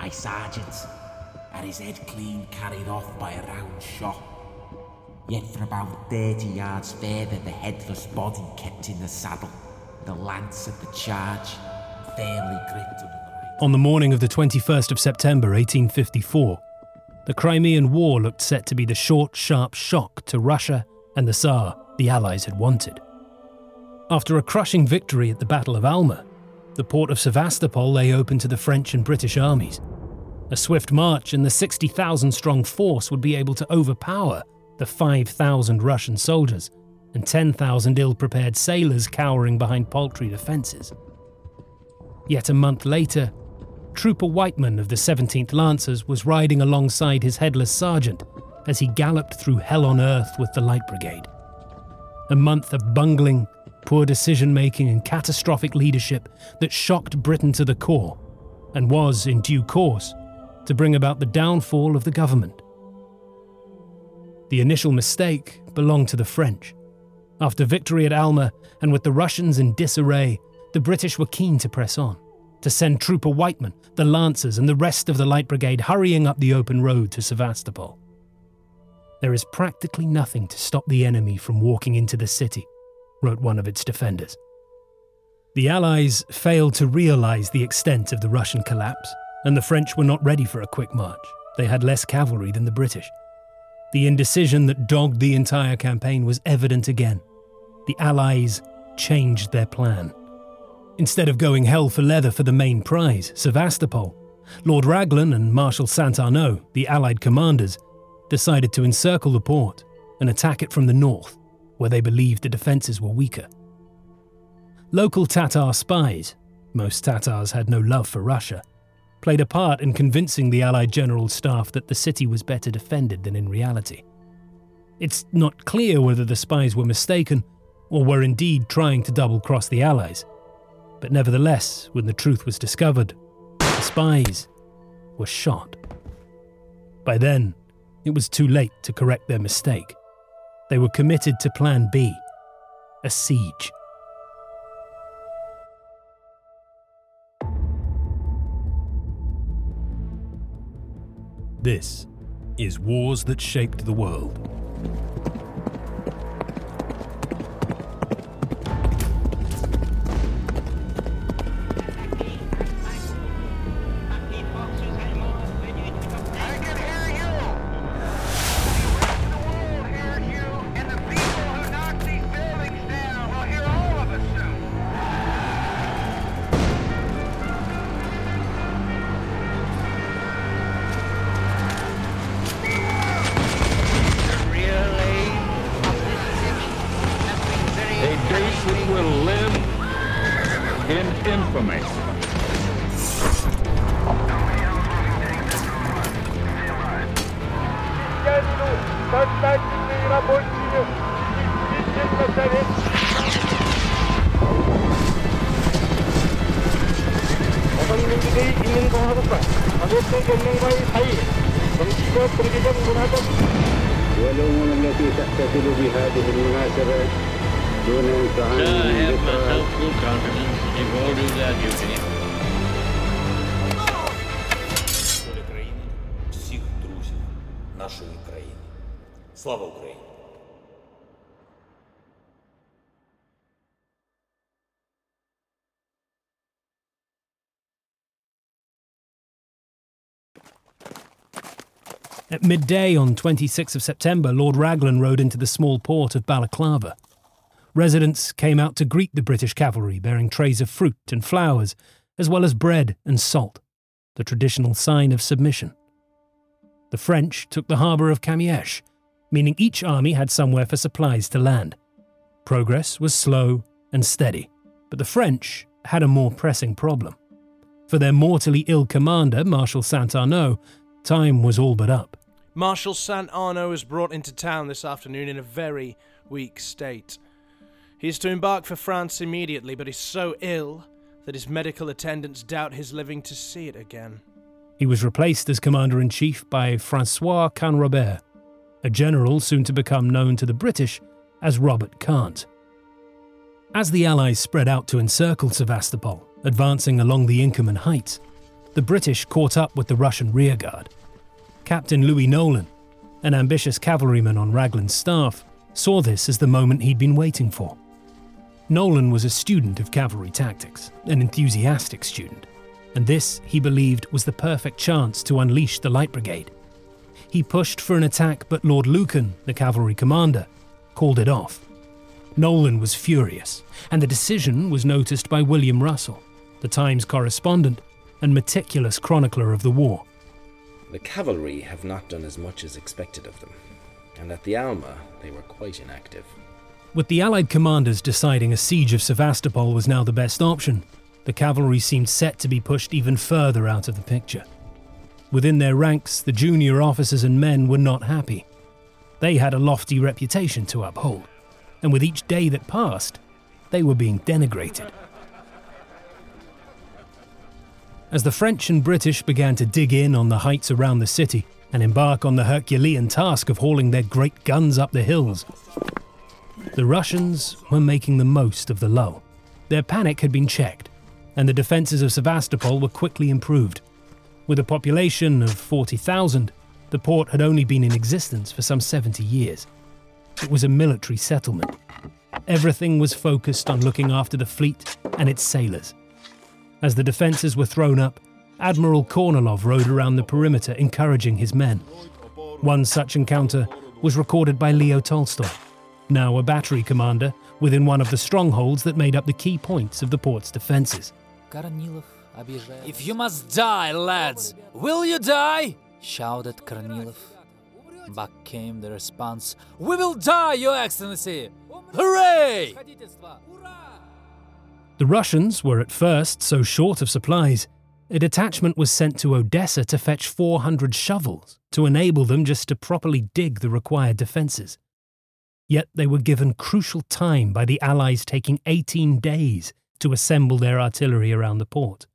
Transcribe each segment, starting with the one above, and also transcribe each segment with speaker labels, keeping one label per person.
Speaker 1: My sergeant had his head clean carried off by a round shot. Yet for about 30 yards further, the headless body kept in the saddle, the lance at the charge firmly gripped under the right.
Speaker 2: On the morning of the 21st of September 1854, the Crimean War looked set to be the short, sharp shock to Russia and the Tsar the Allies had wanted. After a crushing victory at the Battle of Alma, the port of Sevastopol lay open to the French and British armies. A swift march and the 60,000 strong force would be able to overpower the 5,000 Russian soldiers and 10,000 ill prepared sailors cowering behind paltry defences. Yet a month later, Trooper Wightman of the 17th Lancers was riding alongside his headless sergeant as he galloped through hell on earth with the Light Brigade. A month of bungling, poor decision making, and catastrophic leadership that shocked Britain to the core, and was, in due course, to bring about the downfall of the government. The initial mistake belonged to the French. After victory at Alma, and with the Russians in disarray, the British were keen to press on, to send Trooper Wightman, the Lancers, and the rest of the Light Brigade hurrying up the open road to Sevastopol. There is practically nothing to stop the enemy from walking into the city, wrote one of its defenders. The Allies failed to realize the extent of the Russian collapse, and the French were not ready for a quick march. They had less cavalry than the British. The indecision that dogged the entire campaign was evident again. The Allies changed their plan. Instead of going hell for leather for the main prize, Sevastopol, Lord Raglan and Marshal Saint Arnaud, the Allied commanders, decided to encircle the port and attack it from the north, where they believed the defences were weaker. Local Tatar spies, most Tatars had no love for Russia, played a part in convincing the Allied general staff that the city was better defended than in reality. It's not clear whether the spies were mistaken or were indeed trying to double cross the Allies, but nevertheless, when the truth was discovered, the spies were shot. By then, it was too late to correct their mistake. They were committed to Plan B a siege. This is Wars That Shaped the World.
Speaker 3: нашої країни. Слава Україні!
Speaker 2: At midday on 26th of September, Lord Raglan rode into the small port of Balaclava. Residents came out to greet the British cavalry bearing trays of fruit and flowers, as well as bread and salt, the traditional sign of submission. The French took the harbour of Kamiesh, meaning each army had somewhere for supplies to land. Progress was slow and steady, but the French had a more pressing problem. For their mortally ill commander, Marshal Saint Arnaud, time was all but up.
Speaker 4: Marshal Saint Arnaud was brought into town this afternoon in a very weak state. He is to embark for France immediately, but is so ill that his medical attendants doubt his living to see it again.
Speaker 2: He was replaced as commander in chief by Francois Canrobert, a general soon to become known to the British as Robert Cant. As the Allies spread out to encircle Sevastopol, advancing along the Inkerman Heights, the British caught up with the Russian rearguard. Captain Louis Nolan, an ambitious cavalryman on Raglan's staff, saw this as the moment he'd been waiting for. Nolan was a student of cavalry tactics, an enthusiastic student, and this, he believed, was the perfect chance to unleash the Light Brigade. He pushed for an attack, but Lord Lucan, the cavalry commander, called it off. Nolan was furious, and the decision was noticed by William Russell, the Times correspondent and meticulous chronicler of the war.
Speaker 5: The cavalry have not done as much as expected of them, and at the Alma they were quite inactive.
Speaker 2: With the Allied commanders deciding a siege of Sevastopol was now the best option, the cavalry seemed set to be pushed even further out of the picture. Within their ranks, the junior officers and men were not happy. They had a lofty reputation to uphold, and with each day that passed, they were being denigrated. As the French and British began to dig in on the heights around the city and embark on the Herculean task of hauling their great guns up the hills, the Russians were making the most of the lull. Their panic had been checked, and the defences of Sevastopol were quickly improved. With a population of 40,000, the port had only been in existence for some 70 years. It was a military settlement. Everything was focused on looking after the fleet and its sailors. As the defences were thrown up, Admiral Kornilov rode around the perimeter encouraging his men. One such encounter was recorded by Leo Tolstoy, now a battery commander within one of the strongholds that made up the key points of the port's defences.
Speaker 6: If you must die, lads, will you die? shouted Kornilov. Back came the response We will die, Your Excellency! Hooray!
Speaker 2: The Russians were at first so short of supplies, a detachment was sent to Odessa to fetch 400 shovels to enable them just to properly dig the required defences. Yet they were given crucial time by the Allies taking 18 days to assemble their artillery around the port.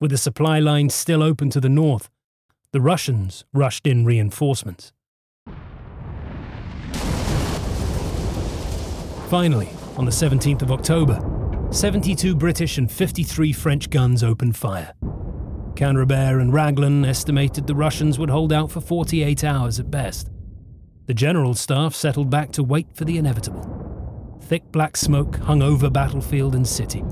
Speaker 2: With the supply lines still open to the north, the Russians rushed in reinforcements. Finally, on the 17th of October, 72 British and 53 French guns opened fire. Canrobert and Raglan estimated the Russians would hold out for 48 hours at best. The general staff settled back to wait for the inevitable. Thick black smoke hung over battlefield and city.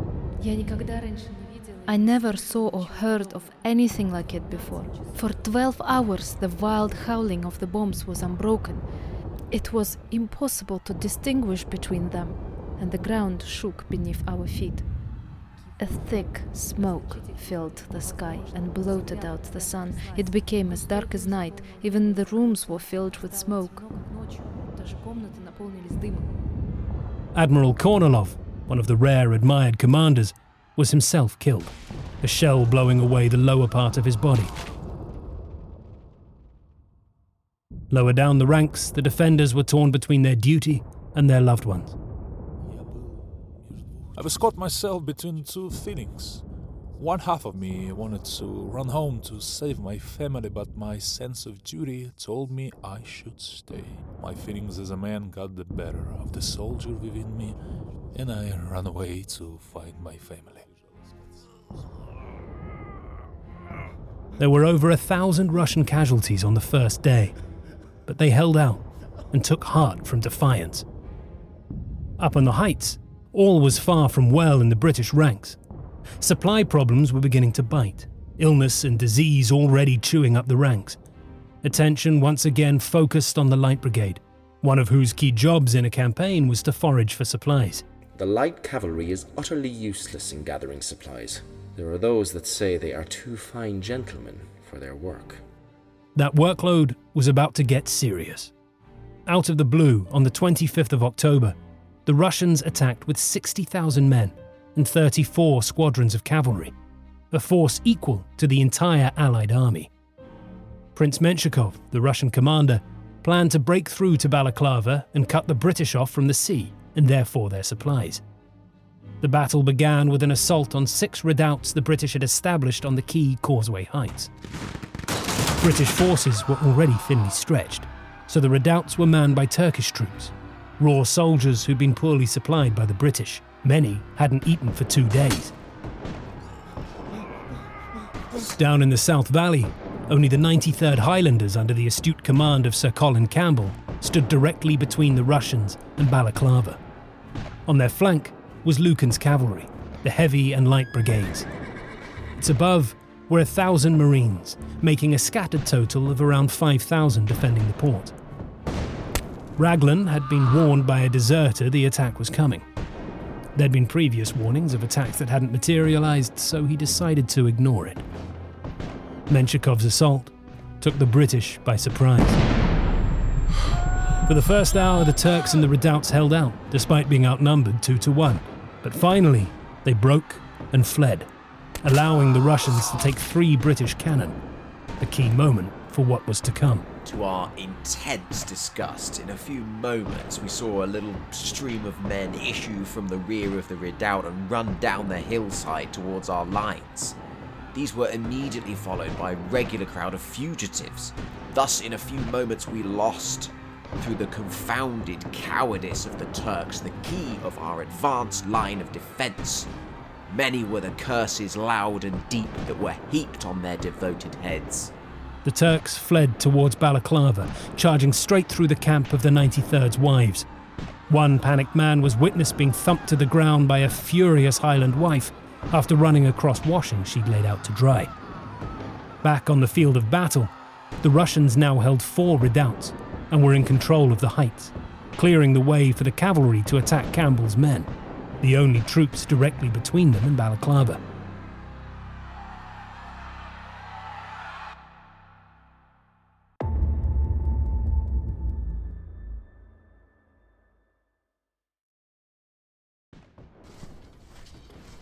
Speaker 7: I never saw or heard of anything like it before. For 12 hours, the wild howling of the bombs was unbroken. It was impossible to distinguish between them, and the ground shook beneath our feet. A thick smoke filled the sky and blotted out the sun. It became as dark as night. Even the rooms were filled with smoke.
Speaker 2: Admiral Kornilov, one of the rare admired commanders, was himself killed, a shell blowing away the lower part of his body. Lower down the ranks, the defenders were torn between their duty and their loved ones.
Speaker 8: I was caught myself between two feelings. One half of me wanted to run home to save my family, but my sense of duty told me I should stay. My feelings as a man got the better of the soldier within me, and I ran away to find my family.
Speaker 2: There were over a thousand Russian casualties on the first day, but they held out and took heart from defiance. Up on the heights, all was far from well in the British ranks. Supply problems were beginning to bite, illness and disease already chewing up the ranks. Attention once again focused on the Light Brigade, one of whose key jobs in a campaign was to forage for supplies.
Speaker 5: The light cavalry is utterly useless in gathering supplies. There are those that say they are too fine gentlemen for their work.
Speaker 2: That workload was about to get serious. Out of the blue, on the 25th of October, the Russians attacked with 60,000 men and 34 squadrons of cavalry, a force equal to the entire Allied army. Prince Menshikov, the Russian commander, planned to break through to Balaclava and cut the British off from the sea and therefore their supplies. The battle began with an assault on six redoubts the British had established on the key Causeway Heights. British forces were already thinly stretched, so the redoubts were manned by Turkish troops, raw soldiers who'd been poorly supplied by the British. Many hadn't eaten for two days. Down in the South Valley, only the 93rd Highlanders, under the astute command of Sir Colin Campbell, stood directly between the Russians and Balaclava. On their flank was Lucan's cavalry, the heavy and light brigades. Its above were a thousand marines, making a scattered total of around 5,000 defending the port. Raglan had been warned by a deserter the attack was coming. There'd been previous warnings of attacks that hadn't materialized, so he decided to ignore it. Menshikov's assault took the British by surprise. For the first hour, the Turks and the redoubts held out, despite being outnumbered two to one. But finally, they broke and fled, allowing the Russians to take three British cannon, a key moment for what was to come.
Speaker 9: To our intense disgust, in a few moments we saw a little stream of men issue from the rear of the redoubt and run down the hillside towards our lines. These were immediately followed by a regular crowd of fugitives. Thus, in a few moments, we lost, through the confounded cowardice of the Turks, the key of our advanced line of defence. Many were the curses loud and deep that were heaped on their devoted heads.
Speaker 2: The Turks fled towards Balaclava, charging straight through the camp of the 93rd's wives. One panicked man was witnessed being thumped to the ground by a furious Highland wife after running across washing she'd laid out to dry. Back on the field of battle, the Russians now held four redoubts and were in control of the heights, clearing the way for the cavalry to attack Campbell's men, the only troops directly between them and Balaclava.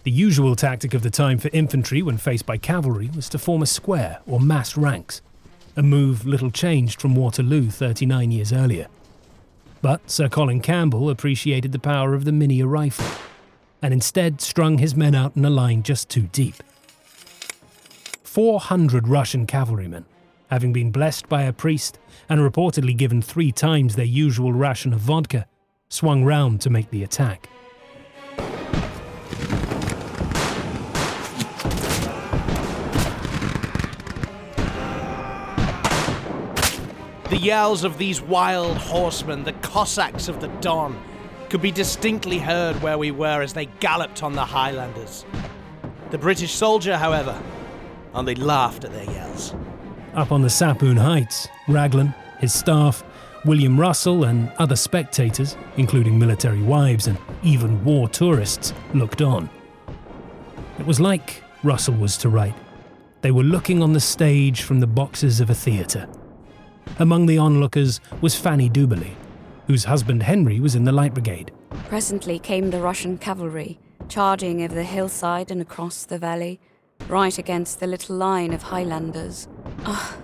Speaker 2: The usual tactic of the time for infantry when faced by cavalry was to form a square or mass ranks, a move little changed from Waterloo 39 years earlier. But Sir Colin Campbell appreciated the power of the Minié rifle, and instead strung his men out in a line just too deep. 400 Russian cavalrymen, having been blessed by a priest and reportedly given three times their usual ration of vodka, swung round to make the attack.
Speaker 4: Yells of these wild horsemen, the Cossacks of the Don, could be distinctly heard where we were as they galloped on the Highlanders. The British soldier, however, only laughed at their yells.
Speaker 2: Up on the Sapoune Heights, Raglan, his staff, William Russell, and other spectators, including military wives and even war tourists, looked on. It was like Russell was to write. They were looking on the stage from the boxes of a theatre. Among the onlookers was Fanny Duberly, whose husband Henry was in the Light Brigade.
Speaker 10: Presently came the Russian cavalry, charging over the hillside and across the valley, right against the little line of Highlanders. Ah,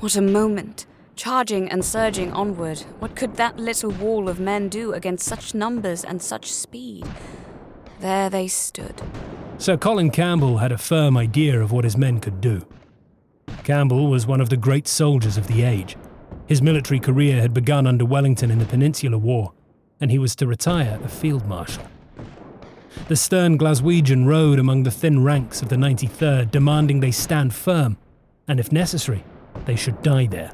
Speaker 10: what a moment! Charging and surging onward, what could that little wall of men do against such numbers and such speed? There they stood.
Speaker 2: Sir Colin Campbell had a firm idea of what his men could do. Campbell was one of the great soldiers of the age. His military career had begun under Wellington in the Peninsular War, and he was to retire a field marshal. The stern Glaswegian rode among the thin ranks of the 93rd, demanding they stand firm, and if necessary, they should die there.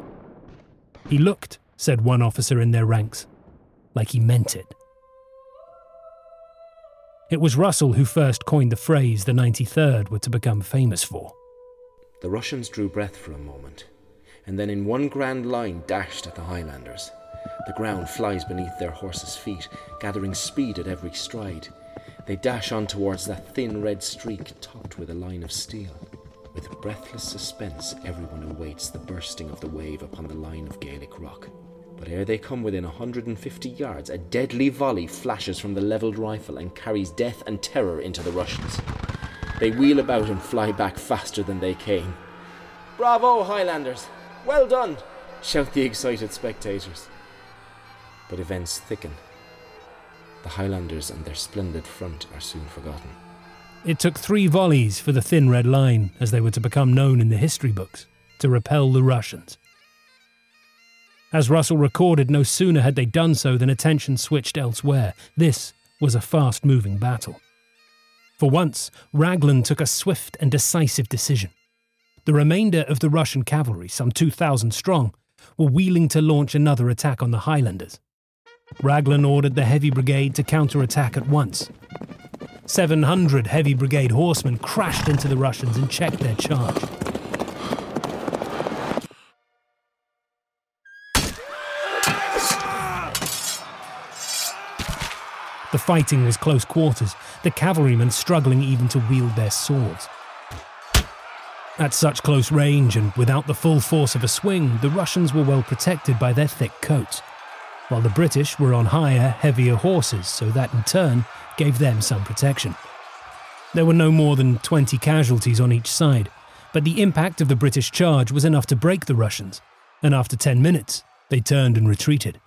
Speaker 2: He looked, said one officer in their ranks, like he meant it. It was Russell who first coined the phrase the 93rd were to become famous for.
Speaker 5: The Russians drew breath for a moment, and then in one grand line dashed at the Highlanders. The ground flies beneath their horses' feet, gathering speed at every stride. They dash on towards that thin red streak topped with a line of steel. With breathless suspense, everyone awaits the bursting of the wave upon the line of Gaelic rock. But ere they come within a 150 yards, a deadly volley flashes from the levelled rifle and carries death and terror into the Russians. They wheel about and fly back faster than they came. Bravo, Highlanders! Well done! shout the excited spectators. But events thicken. The Highlanders and their splendid front are soon forgotten.
Speaker 2: It took three volleys for the Thin Red Line, as they were to become known in the history books, to repel the Russians. As Russell recorded, no sooner had they done so than attention switched elsewhere. This was a fast moving battle. For once, Raglan took a swift and decisive decision. The remainder of the Russian cavalry, some 2,000 strong, were wheeling to launch another attack on the Highlanders. Raglan ordered the Heavy Brigade to counterattack at once. 700 Heavy Brigade horsemen crashed into the Russians and checked their charge. The fighting was close quarters, the cavalrymen struggling even to wield their swords. At such close range and without the full force of a swing, the Russians were well protected by their thick coats, while the British were on higher, heavier horses, so that in turn gave them some protection. There were no more than 20 casualties on each side, but the impact of the British charge was enough to break the Russians, and after 10 minutes, they turned and retreated.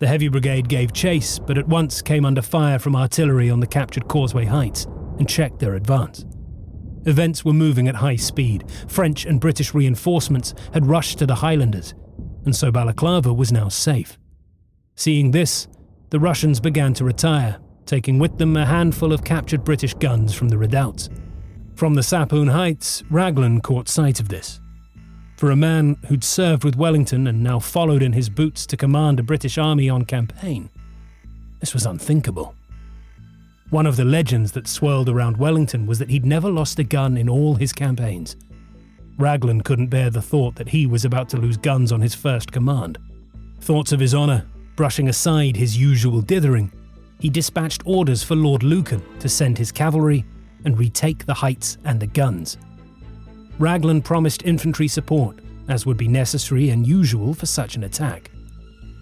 Speaker 2: The Heavy Brigade gave chase, but at once came under fire from artillery on the captured Causeway Heights and checked their advance. Events were moving at high speed. French and British reinforcements had rushed to the Highlanders, and so Balaclava was now safe. Seeing this, the Russians began to retire, taking with them a handful of captured British guns from the redoubts. From the Sapoune Heights, Raglan caught sight of this for a man who'd served with Wellington and now followed in his boots to command a British army on campaign. This was unthinkable. One of the legends that swirled around Wellington was that he'd never lost a gun in all his campaigns. Raglan couldn't bear the thought that he was about to lose guns on his first command. Thoughts of his honour, brushing aside his usual dithering, he dispatched orders for Lord Lucan to send his cavalry and retake the heights and the guns. Raglan promised infantry support, as would be necessary and usual for such an attack.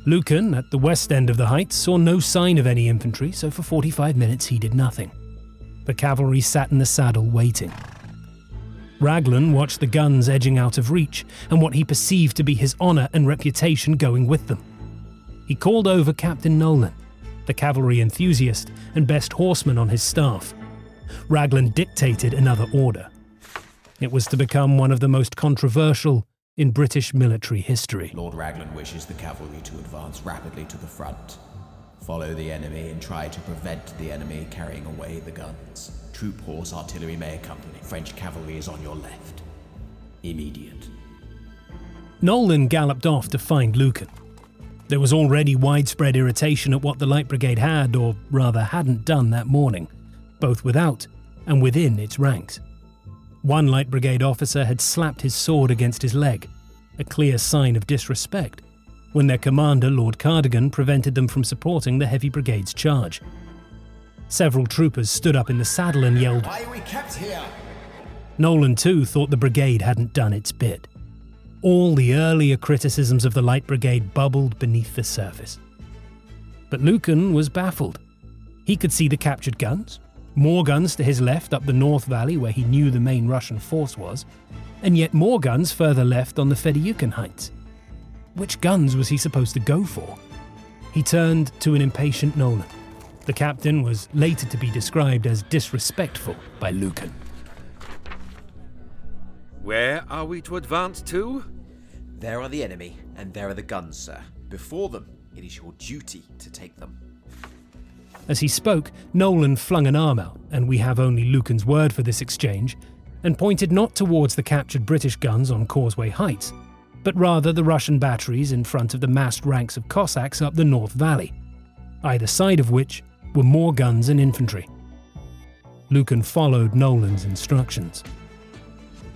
Speaker 2: Lucan, at the west end of the heights, saw no sign of any infantry, so for 45 minutes he did nothing. The cavalry sat in the saddle waiting. Raglan watched the guns edging out of reach and what he perceived to be his honour and reputation going with them. He called over Captain Nolan, the cavalry enthusiast and best horseman on his staff. Raglan dictated another order. It was to become one of the most controversial in British military history.
Speaker 1: Lord Raglan wishes the cavalry to advance rapidly to the front. Follow the enemy and try to prevent the enemy carrying away the guns. Troop horse artillery may accompany. French cavalry is on your left. Immediate.
Speaker 2: Nolan galloped off to find Lucan. There was already widespread irritation at what the Light Brigade had, or rather hadn't done that morning, both without and within its ranks. One Light Brigade officer had slapped his sword against his leg, a clear sign of disrespect, when their commander, Lord Cardigan, prevented them from supporting the Heavy Brigade's charge. Several troopers stood up in the saddle and yelled,
Speaker 1: Why are we kept here?
Speaker 2: Nolan, too, thought the brigade hadn't done its bit. All the earlier criticisms of the Light Brigade bubbled beneath the surface. But Lucan was baffled. He could see the captured guns, more guns to his left up the North Valley where he knew the main Russian force was, and yet more guns further left on the Fedioukine Heights. Which guns was he supposed to go for? He turned to an impatient Nolan. The captain was later to be described as disrespectful by Lucan.
Speaker 11: Where are we to advance to?
Speaker 9: There are the enemy, and there are the guns, sir. Before them, it is your duty to take them.
Speaker 2: As he spoke, Nolan flung an arm out, and we have only Lucan's word for this exchange, and pointed not towards the captured British guns on Causeway Heights, but rather the Russian batteries in front of the massed ranks of Cossacks up the North Valley, either side of which were more guns and infantry. Lucan followed Nolan's instructions.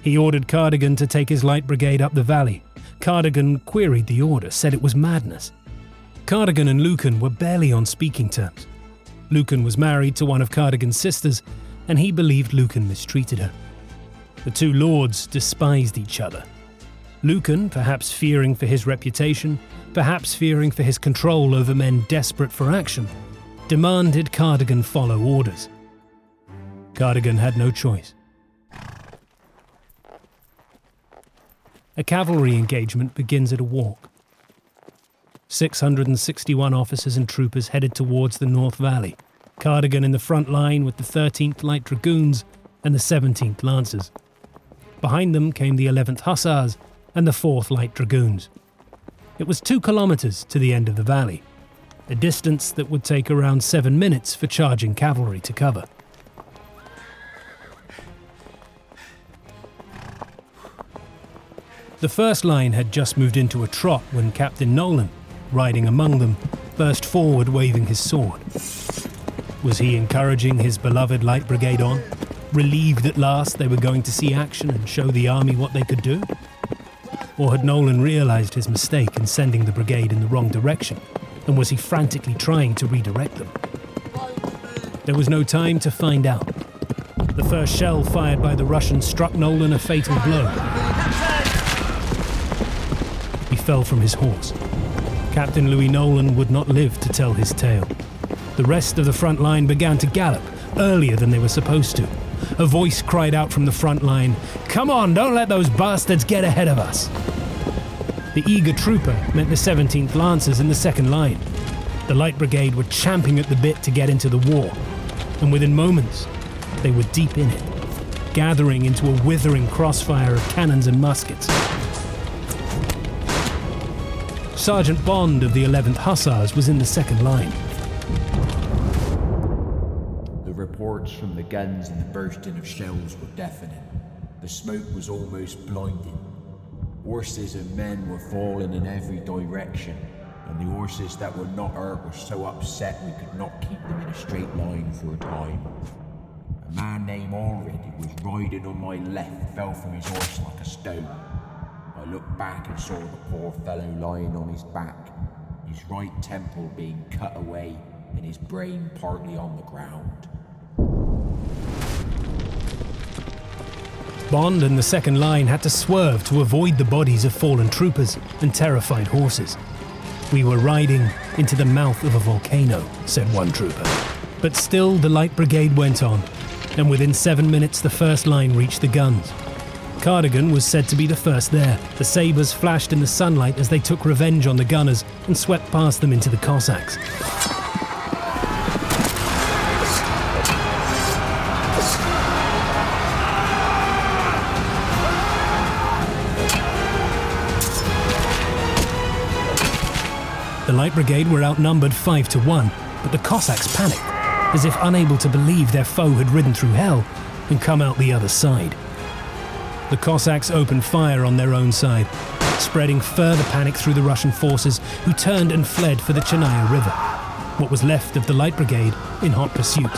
Speaker 2: He ordered Cardigan to take his light brigade up the valley. Cardigan queried the order, said it was madness. Cardigan and Lucan were barely on speaking terms. Lucan was married to one of Cardigan's sisters, and he believed Lucan mistreated her. The two lords despised each other. Lucan, perhaps fearing for his reputation, perhaps fearing for his control over men desperate for action, demanded Cardigan follow orders. Cardigan had no choice. A cavalry engagement begins at a walk. 661 officers and troopers headed towards the North Valley, Cardigan in the front line with the 13th Light Dragoons and the 17th Lancers. Behind them came the 11th Hussars and the 4th Light Dragoons. It was two kilometres to the end of the valley, a distance that would take around seven minutes for charging cavalry to cover. The first line had just moved into a trot when Captain Nolan, riding among them, burst forward waving his sword. Was he encouraging his beloved Light Brigade on, relieved at last they were going to see action and show the army what they could do? Or had Nolan realized his mistake in sending the brigade in the wrong direction, and was he frantically trying to redirect them? There was no time to find out. The first shell fired by the Russians struck Nolan a fatal blow. He fell from his horse. Captain Louis Nolan would not live to tell his tale. The rest of the front line began to gallop earlier than they were supposed to. A voice cried out from the front line, Come on, don't let those bastards get ahead of us. The eager trooper met the 17th Lancers in the second line. The Light Brigade were champing at the bit to get into the war, and within moments, they were deep in it, gathering into a withering crossfire of cannons and muskets. Sergeant Bond of the 11th Hussars was in the second line.
Speaker 1: The reports from the guns and the bursting of shells were deafening. The smoke was almost blinding. Horses and men were falling in every direction, and the horses that were not hurt were so upset we could not keep them in a straight line for a time. A man named Already was riding on my left, fell from his horse like a stone. I looked back and saw the poor fellow lying on his back, his right temple being cut away and his brain partly on the ground.
Speaker 2: Bond and the second line had to swerve to avoid the bodies of fallen troopers and terrified horses. We were riding into the mouth of a volcano, said one trooper. But still, the Light Brigade went on, and within seven minutes, the first line reached the guns. Cardigan was said to be the first there. The sabres flashed in the sunlight as they took revenge on the gunners and swept past them into the Cossacks. The Light Brigade were outnumbered five to one, but the Cossacks panicked, as if unable to believe their foe had ridden through hell and come out the other side. The Cossacks opened fire on their own side, spreading further panic through the Russian forces, who turned and fled for the Chernaya River, what was left of the Light Brigade in hot pursuit.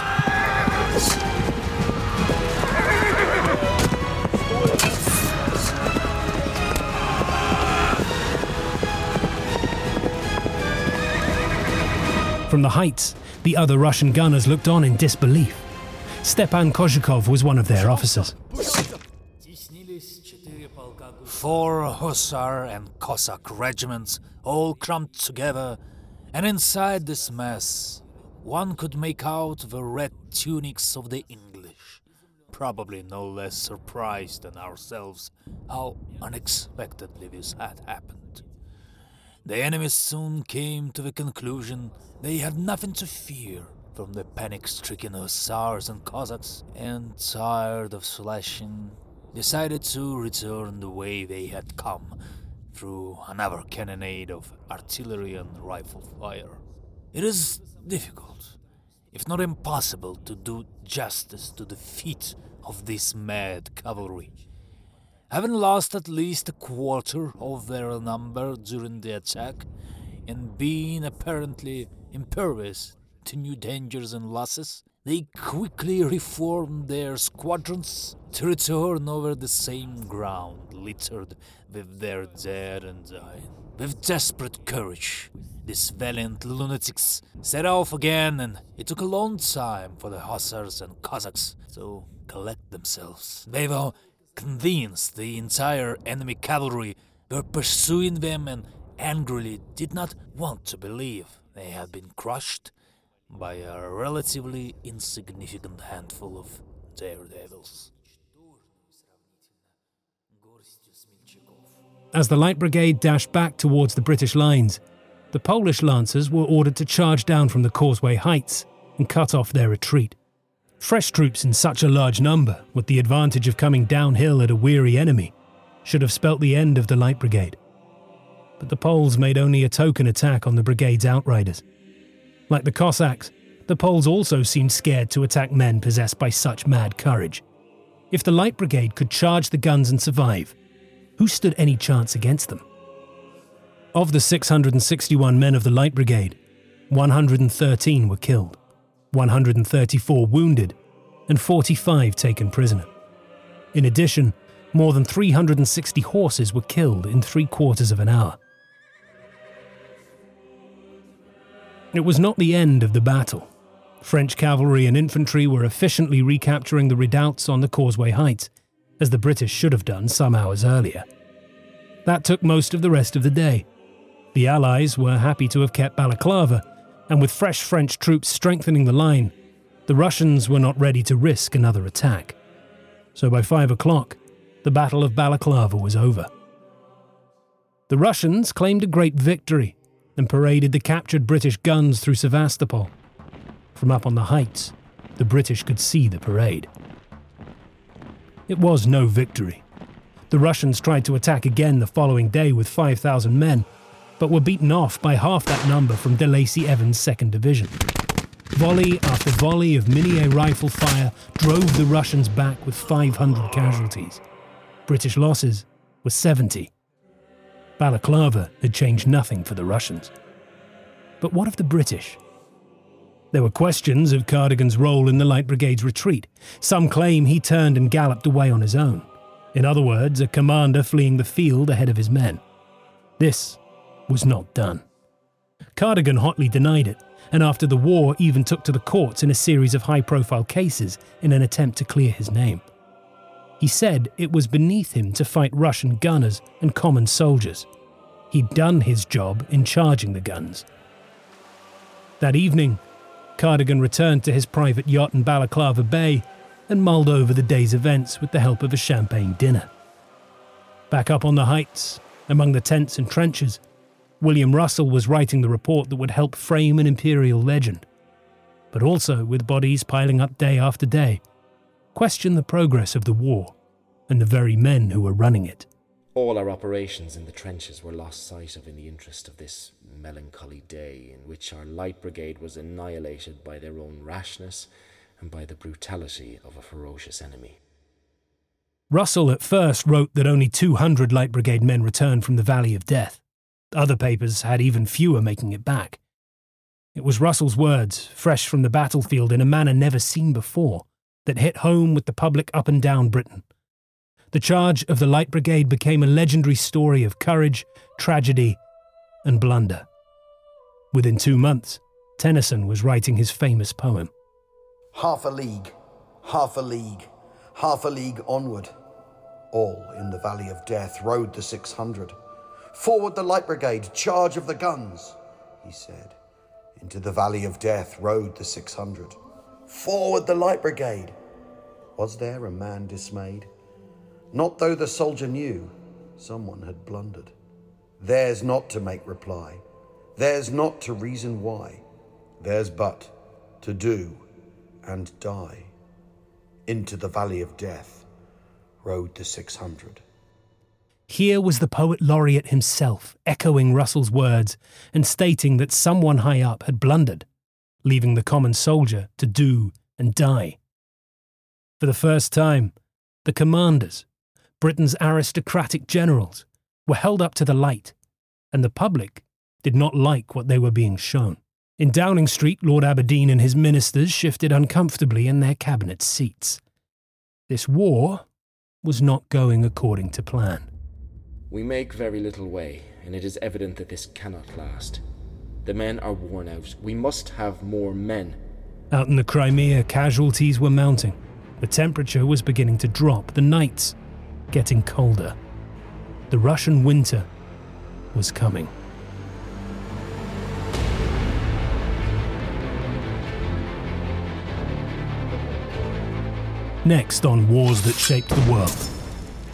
Speaker 2: From the heights, the other Russian gunners looked on in disbelief. Stepan Kozhukhov was one of their officers.
Speaker 6: Four Hussar and Cossack regiments all crammed together, and inside this mess, one could make out the red tunics of the English, probably no less surprised than ourselves how unexpectedly this had happened. The enemy soon came to the conclusion they had nothing to fear from the panic stricken Hussars and Cossacks, and tired of slashing, decided to return the way they had come through another cannonade of artillery and rifle fire. It is difficult, if not impossible, to do justice to the feat of this mad cavalry. Having lost at least a quarter of their number during the attack, and being apparently impervious to new dangers and losses, they quickly reformed their squadrons to return over the same ground littered with their dead and dying. With desperate courage, these valiant lunatics set off again, and it took a long time for the Hussars and Cossacks to collect themselves. They were convinced the entire enemy cavalry were pursuing them and angrily did not want to believe they had been crushed by a relatively insignificant handful of daredevils.
Speaker 2: As the Light Brigade dashed back towards the British lines, the Polish Lancers were ordered to charge down from the causeway heights and cut off their retreat. Fresh troops in such a large number, with the advantage of coming downhill at a weary enemy, should have spelt the end of the Light Brigade. But the Poles made only a token attack on the brigade's outriders. Like the Cossacks, the Poles also seemed scared to attack men possessed by such mad courage. If the Light Brigade could charge the guns and survive, who stood any chance against them? Of the 661 men of the Light Brigade, 113 were killed, 134 wounded, and 45 taken prisoner. In addition, more than 360 horses were killed in three quarters of an hour. It was not the end of the battle. French cavalry and infantry were efficiently recapturing the redoubts on the Causeway Heights, as the British should have done some hours earlier. That took most of the rest of the day. The Allies were happy to have kept Balaclava, and with fresh French troops strengthening the line, the Russians were not ready to risk another attack. So by five o'clock, the Battle of Balaclava was over. The Russians claimed a great victory and paraded the captured British guns through Sevastopol. From up on the heights, the British could see the parade. It was no victory. The Russians tried to attack again the following day with 5,000 men, but were beaten off by half that number from De Lacy Evans' 2nd Division. Volley after volley of Minié rifle fire drove the Russians back with 500 casualties. British losses were 70. Balaclava had changed nothing for the Russians. But what of the British? There were questions of Cardigan's role in the Light Brigade's retreat. Some claim he turned and galloped away on his own. In other words, a commander fleeing the field ahead of his men. This was not done. Cardigan hotly denied it, and after the war even took to the courts in a series of high profile cases in an attempt to clear his name. He said it was beneath him to fight Russian gunners and common soldiers. He'd done his job in charging the guns. That evening, Cardigan returned to his private yacht in Balaclava Bay and mulled over the day's events with the help of a champagne dinner. Back up on the heights, among the tents and trenches, William Russell was writing the report that would help frame an imperial legend, but also with bodies piling up day after day, question the progress of the war and the very men who were running it.
Speaker 5: All our operations in the trenches were lost sight of in the interest of this melancholy day in which our light brigade was annihilated by their own rashness and by the brutality of a ferocious enemy.
Speaker 2: Russell at first wrote that only 200 Light Brigade men returned from the Valley of Death. Other papers had even fewer making it back. It was Russell's words, fresh from the battlefield in a manner never seen before, that hit home with the public up and down Britain. The charge of the Light Brigade became a legendary story of courage, tragedy, and blunder. Within two months, Tennyson was writing his famous poem.
Speaker 12: Half a league, half a league, half a league onward. All in the valley of death rode the 600. Forward the light brigade, charge of the guns, he said. Into the valley of death rode the 600. Forward the light brigade. Was there a man dismayed? Not though the soldier knew someone had blundered. Theirs not to make reply, theirs not to reason why, theirs but to do and die. Into the valley of death rode the 600.
Speaker 2: Here was the poet laureate himself echoing Russell's words and stating that someone high up had blundered, leaving the common soldier to do and die. For the first time, the commanders, Britain's aristocratic generals, were held up to the light, and the public did not like what they were being shown. In Downing Street, Lord Aberdeen and his ministers shifted uncomfortably in their cabinet seats. This war was not going according to plan.
Speaker 5: We make very little way, and it is evident that this cannot last. The men are worn out. We must have more men.
Speaker 2: Out in the Crimea, casualties were mounting. The temperature was beginning to drop, the nights getting colder. The Russian winter was coming. Next on Wars That Shaped the World.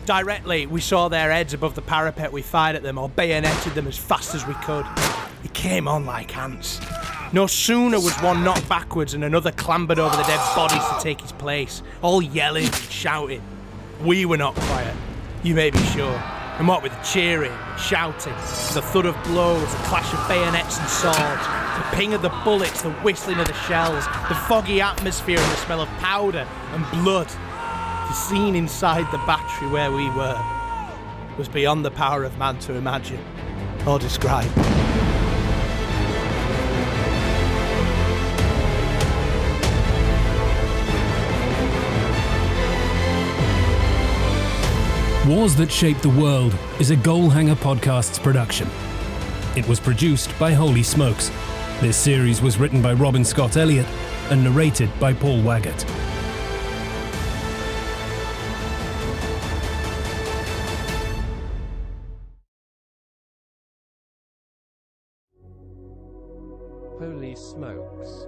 Speaker 4: Directly, we saw their heads above the parapet. We fired at them or bayoneted them as fast as we could. It came on like ants. No sooner was one knocked backwards and another clambered over the dead bodies to take his place, all yelling and shouting. We were not quiet, you may be sure. And what with the cheering, shouting, the thud of blows, the clash of bayonets and swords, the ping of the bullets, the whistling of the shells, the foggy atmosphere and the smell of powder and blood, the scene inside the battery where we were. was beyond the power of man to imagine or describe.
Speaker 2: Wars That Shaped the World is a Goalhanger Podcasts production. It was produced by Holy Smokes. This series was written by Robin Scott Elliot and narrated by Paul Waggott.
Speaker 13: Holy smokes.